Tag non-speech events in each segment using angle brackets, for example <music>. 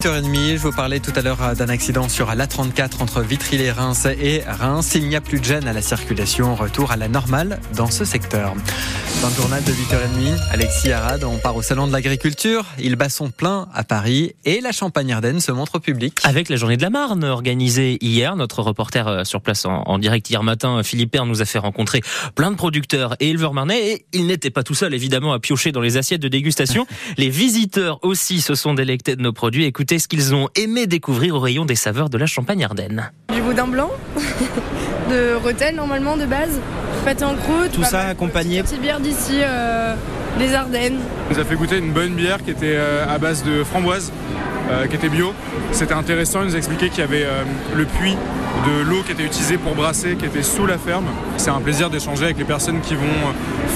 8h30, je vous parlais tout à l'heure euh, d'un accident sur l'A34 entre Vitry-les-Reims et Reims. Il n'y a plus de gêne à la circulation. Retour à la normale dans ce secteur. Dans le journal de 8h30, Alexis Arad, on part au Salon de l'Agriculture. Il bat son plein à Paris et la Champagne-Ardenne se montre au public. Avec la journée de la Marne organisée hier, notre reporter euh, sur place en, direct hier matin, Philippe Père, nous a fait rencontrer plein de producteurs et éleveurs marnais et il n'était pas tout seul évidemment à piocher dans les assiettes de dégustation. <laughs> les visiteurs aussi se sont délectés de nos produits. Écoutez ce qu'ils ont aimé découvrir au rayon des saveurs de la Champagne-Ardenne. Du boudin blanc, <laughs> de retail normalement de base, pâté en croûte. Tout ça accompagné. Petite bière d'ici, euh, des Ardennes. On nous a fait goûter une bonne bière qui était euh, à base de framboise, euh, qui était bio. C'était intéressant, il nous a expliqué qu'il y avait le puits de l'eau qui était utilisée pour brasser, qui était sous la ferme. C'est un plaisir d'échanger avec les personnes qui vont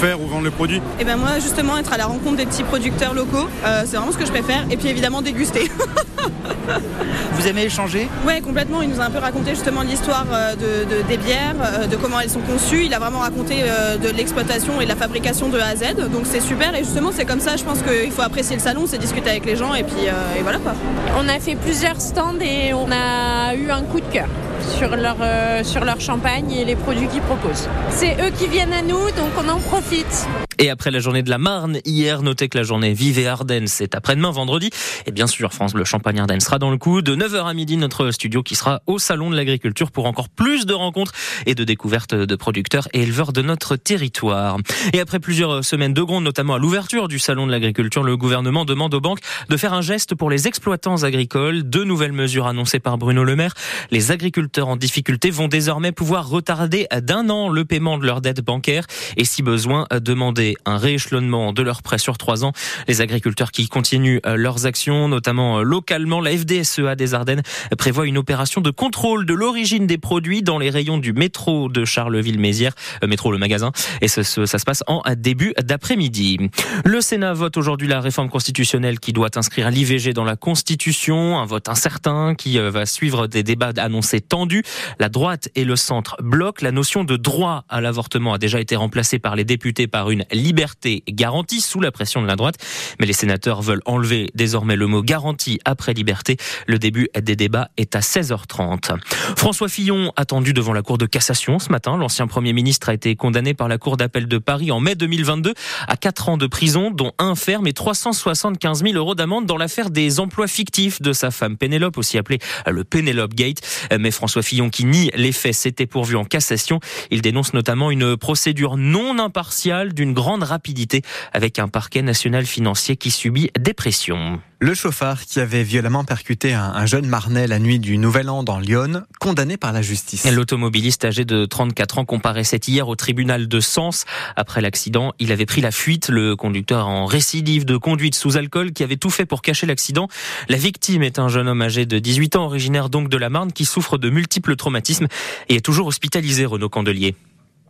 faire ou vendre le produit. Et eh ben moi justement être à la rencontre des petits producteurs locaux, c'est vraiment ce que je préfère. Et puis évidemment déguster. <laughs> <laughs> Vous aimez échanger Oui, complètement. Il nous a un peu raconté justement l'histoire euh, de, des bières, euh, de comment elles sont conçues. Il a vraiment raconté euh, de l'exploitation et de la fabrication de A à Z. Donc c'est super. Et justement, c'est comme ça, je pense qu'il faut apprécier le salon, c'est discuter avec les gens et puis et voilà quoi. On a fait plusieurs stands et on a eu un coup de cœur sur leur, sur leur champagne et les produits qu'ils proposent. C'est eux qui viennent à nous, donc on en profite. Et après la journée de la Marne, hier, notez que la journée Vive et Ardennes, c'est après-demain, vendredi. Et bien sûr, France Bleu Champagne Ardennes sera dans le coup. De 9h à midi, notre studio qui sera au Salon de l'Agriculture pour encore plus de rencontres et de découvertes de producteurs et éleveurs de notre territoire. Et après plusieurs semaines de gronde, notamment à l'ouverture du Salon de l'Agriculture, le gouvernement demande aux banques de faire un geste pour les exploitants agricoles. Deux nouvelles mesures annoncées par Bruno Le Maire. Les agriculteurs en difficulté vont désormais pouvoir retarder d'un an le paiement de leurs dettes bancaires et si besoin, demander un rééchelonnement de leurs prêts sur trois ans. Les agriculteurs qui continuent euh, leurs actions, notamment euh, localement, la FDSEA des Ardennes prévoit une opération de contrôle de l'origine des produits dans les rayons du métro de Charleville-Mézières, euh, métro le magasin, et ça, ça se passe en début d'après-midi. Le Sénat vote aujourd'hui la réforme constitutionnelle qui doit inscrire l'IVG dans la Constitution, un vote incertain qui va suivre des débats annoncés tendus. La droite et le centre bloquent. La notion de droit à l'avortement a déjà été remplacée par les députés par une liberté garantie sous la pression de la droite. Mais les sénateurs veulent enlever désormais le mot garantie après liberté. Le début des débats est à 16h30. François Fillon attendu devant la Cour de cassation ce matin. L'ancien Premier ministre a été condamné par la Cour d'appel de Paris en mai 2022 à 4 ans de prison, dont un ferme et 375 000 euros d'amende dans l'affaire des emplois fictifs de sa femme Pénélope, aussi appelée le Pénélope Gate. Mais François Fillon, qui nie les faits, s'était pourvu en cassation. Il dénonce notamment une procédure non impartiale d'une grande rapidité avec un parquet national financier qui subit des pressions. Le chauffard qui avait violemment percuté un, jeune Marnais la nuit du Nouvel An dans Lyon, condamné par la justice. L'automobiliste âgé de 34 ans comparaissait hier au tribunal de Sens. Après l'accident, il avait pris la fuite. Le conducteur en récidive de conduite sous alcool qui avait tout fait pour cacher l'accident. La victime est un jeune homme âgé de 18 ans, originaire donc de la Marne, qui souffre de multiples traumatismes et est toujours hospitalisé, Renaud Candelier.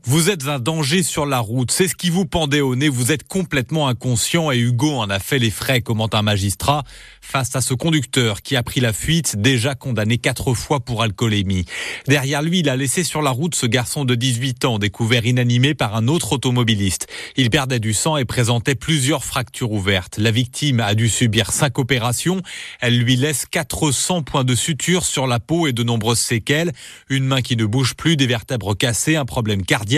Vous êtes un danger sur la route, c'est ce qui vous pendait au nez, vous êtes complètement inconscient et Hugo en a fait les frais, commente un magistrat, face à ce conducteur qui a pris la fuite, déjà condamné quatre fois pour alcoolémie. Derrière lui, il a laissé sur la route ce garçon de 18 ans, découvert inanimé par un autre automobiliste. Il perdait du sang et présentait plusieurs fractures ouvertes. La victime a dû subir cinq opérations. Elle lui laisse 400 points de suture sur la peau et de nombreuses séquelles. Une main qui ne bouge plus, des vertèbres cassées, un problème cardiaque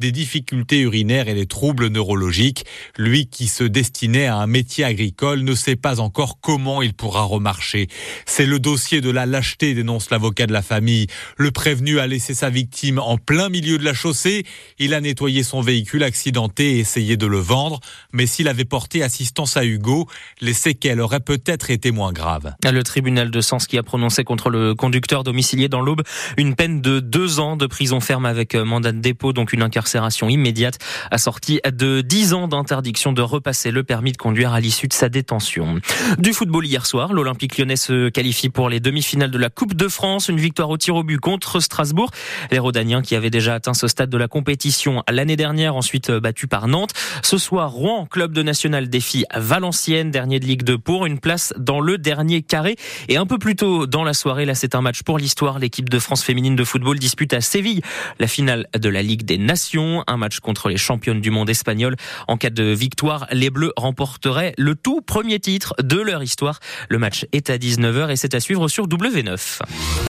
des difficultés urinaires et des troubles neurologiques. Lui qui se destinait à un métier agricole ne sait pas encore comment il pourra remarcher. C'est le dossier de la lâcheté, dénonce l'avocat de la famille. Le prévenu a laissé sa victime en plein milieu de la chaussée. Il a nettoyé son véhicule accidenté et essayé de le vendre. Mais s'il avait porté assistance à Hugo, les séquelles auraient peut-être été moins graves. Le tribunal de Sens qui a prononcé contre le conducteur domicilié dans l'Aube une peine de deux ans de prison ferme avec mandat de dépôt donc une incarcération immédiate, assortie de 10 ans d'interdiction de repasser le permis de conduire à l'issue de sa détention. Du football hier soir, l'Olympique lyonnais se qualifie pour les demi-finales de la Coupe de France, une victoire au tir au but contre Strasbourg. Les Rodaniens qui avaient déjà atteint ce stade de la compétition l'année dernière, ensuite battus par Nantes. Ce soir, Rouen, club de national défi Valenciennes, dernier de Ligue 2 pour une place dans le dernier carré. Et un peu plus tôt dans la soirée, là c'est un match pour l'histoire, l'équipe de France féminine de football dispute à Séville la finale de la Ligue Ligue des Nations. Un match contre les championnes du monde espagnol. En cas de victoire, les Bleus remporteraient le tout premier titre de leur histoire. Le match est à 19h et c'est à suivre sur W9.